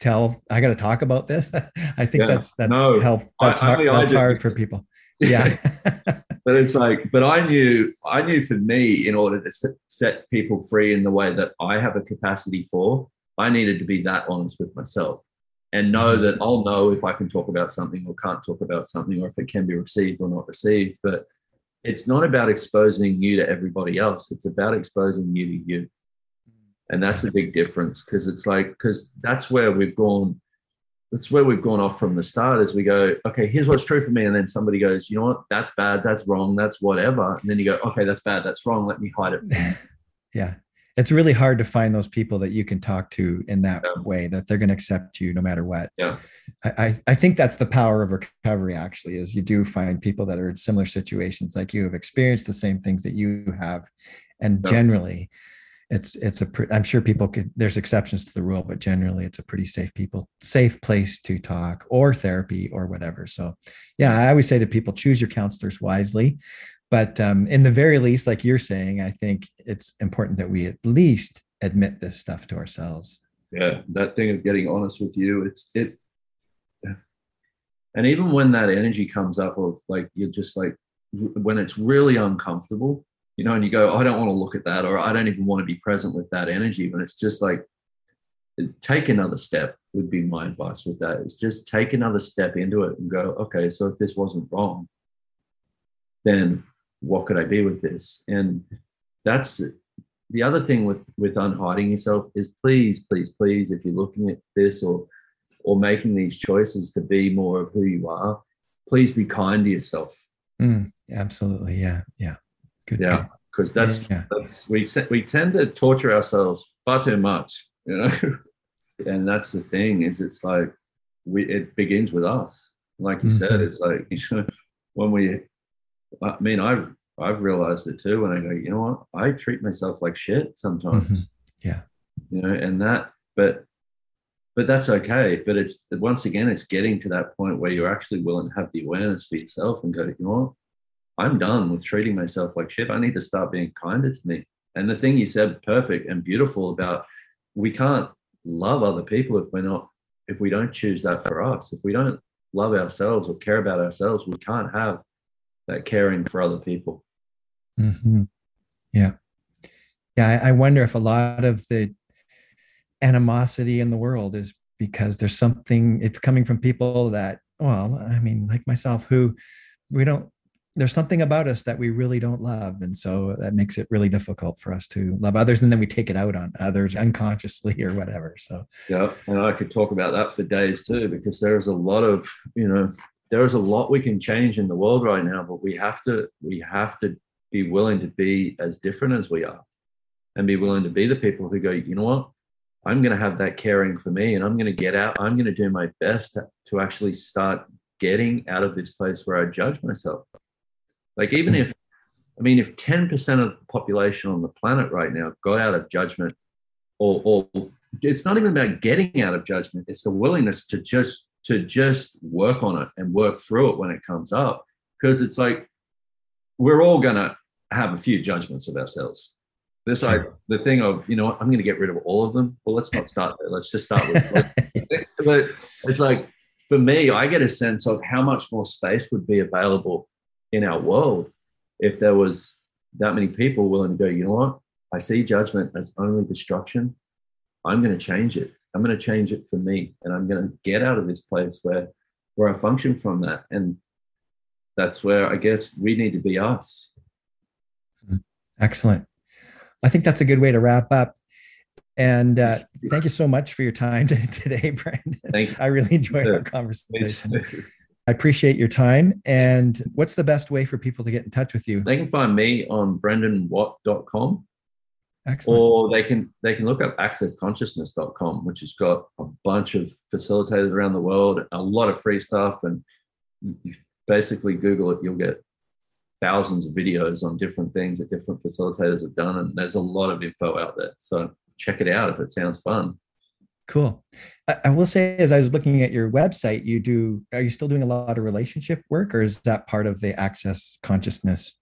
Speaker 1: tell i got to talk about this [laughs] i think yeah. that's that's no, help that's, I, hard, I that's hard for people [laughs] yeah [laughs]
Speaker 2: but it's like but i knew i knew for me in order to set people free in the way that i have a capacity for i needed to be that honest with myself and know mm-hmm. that I'll know if I can talk about something or can't talk about something or if it can be received or not received. But it's not about exposing you to everybody else. It's about exposing you to you. And that's the big difference because it's like, because that's where we've gone, that's where we've gone off from the start is we go, okay, here's what's true for me. And then somebody goes, you know what, that's bad, that's wrong, that's whatever. And then you go, okay, that's bad, that's wrong, let me hide it. [laughs]
Speaker 1: yeah it's really hard to find those people that you can talk to in that yeah. way that they're going to accept you no matter what
Speaker 2: yeah
Speaker 1: I, I think that's the power of recovery actually is you do find people that are in similar situations like you have experienced the same things that you have and yeah. generally it's it's a i'm sure people could there's exceptions to the rule but generally it's a pretty safe people safe place to talk or therapy or whatever. So yeah i always say to people choose your counselors wisely. But um, in the very least like you're saying i think it's important that we at least admit this stuff to ourselves.
Speaker 2: Yeah that thing of getting honest with you it's it and even when that energy comes up of like you're just like when it's really uncomfortable you know and you go i don't want to look at that or i don't even want to be present with that energy But it's just like take another step would be my advice with that is just take another step into it and go okay so if this wasn't wrong then what could I be with this? And that's the other thing with with unhiding yourself is please, please, please, if you're looking at this or or making these choices to be more of who you are, please be kind to yourself.
Speaker 1: Mm, absolutely, yeah, yeah,
Speaker 2: good. Yeah, because that's yeah. that's we we tend to torture ourselves far too much, you know. [laughs] and that's the thing is, it's like we it begins with us. Like you mm-hmm. said, it's like [laughs] you know when we I mean, I've I've realized it too when I go, you know what, I treat myself like shit sometimes. Mm-hmm.
Speaker 1: Yeah.
Speaker 2: You know, and that, but but that's okay. But it's once again, it's getting to that point where you're actually willing to have the awareness for yourself and go, you know what, I'm done with treating myself like shit. I need to start being kinder to me. And the thing you said, perfect and beautiful about we can't love other people if we're not, if we don't choose that for us. If we don't love ourselves or care about ourselves, we can't have that caring for other people.
Speaker 1: Mm-hmm. Yeah. Yeah. I, I wonder if a lot of the animosity in the world is because there's something, it's coming from people that, well, I mean, like myself, who we don't, there's something about us that we really don't love. And so that makes it really difficult for us to love others. And then we take it out on others [laughs] unconsciously or whatever. So,
Speaker 2: yeah. And I could talk about that for days too, because there's a lot of, you know, there's a lot we can change in the world right now, but we have to we have to be willing to be as different as we are, and be willing to be the people who go, you know what, I'm going to have that caring for me, and I'm going to get out. I'm going to do my best to, to actually start getting out of this place where I judge myself. Like even if, I mean, if 10% of the population on the planet right now got out of judgment, or, or it's not even about getting out of judgment, it's the willingness to just to just work on it and work through it when it comes up. Because it's like we're all going to have a few judgments of ourselves. This like the thing of you know what, I'm going to get rid of all of them. Well, let's not start there. Let's just start with. [laughs] but it's like for me, I get a sense of how much more space would be available in our world if there was that many people willing to go. You know what? I see judgment as only destruction. I'm going to change it. I'm going to change it for me, and I'm going to get out of this place where where I function from that, and that's where I guess we need to be us.
Speaker 1: Excellent. I think that's a good way to wrap up. And uh, thank you so much for your time [laughs] today, Brandon.
Speaker 2: Thank you.
Speaker 1: I really enjoyed our conversation. [laughs] I appreciate your time. And what's the best way for people to get in touch with you?
Speaker 2: They can find me on brendanwatt.com
Speaker 1: Excellent.
Speaker 2: Or they can they can look up accessconsciousness.com, which has got a bunch of facilitators around the world, a lot of free stuff, and basically Google it, you'll get thousands of videos on different things that different facilitators have done, and there's a lot of info out there. So check it out if it sounds fun.
Speaker 1: Cool. I, will say, as I was looking at your website, you do. Are you still doing a lot of relationship work, or is that part of the Access Consciousness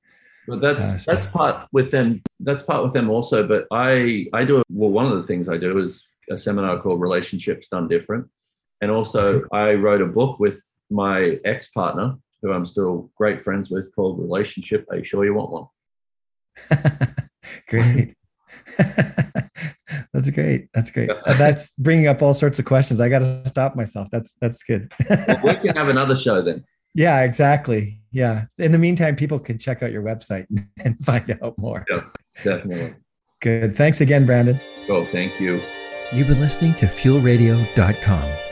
Speaker 2: but that's uh, that's part with them. That's part with them also. But I I do well. One of the things I do is a seminar called Relationships Done Different, and also I wrote a book with my ex partner, who I'm still great friends with, called Relationship. Are you sure you want one? [laughs]
Speaker 1: Great. [laughs] That's great. That's great. Uh, that's bringing up all sorts of questions. I got to stop myself. That's that's good.
Speaker 2: well, we can have another show then. [laughs]
Speaker 1: Yeah, exactly. Yeah. In the meantime, people can check out your website [laughs] and find out more.
Speaker 2: Yeah, definitely.
Speaker 1: Good. Thanks again, Brandon.
Speaker 2: Oh, thank you.
Speaker 1: You've been listening to fuelradio.com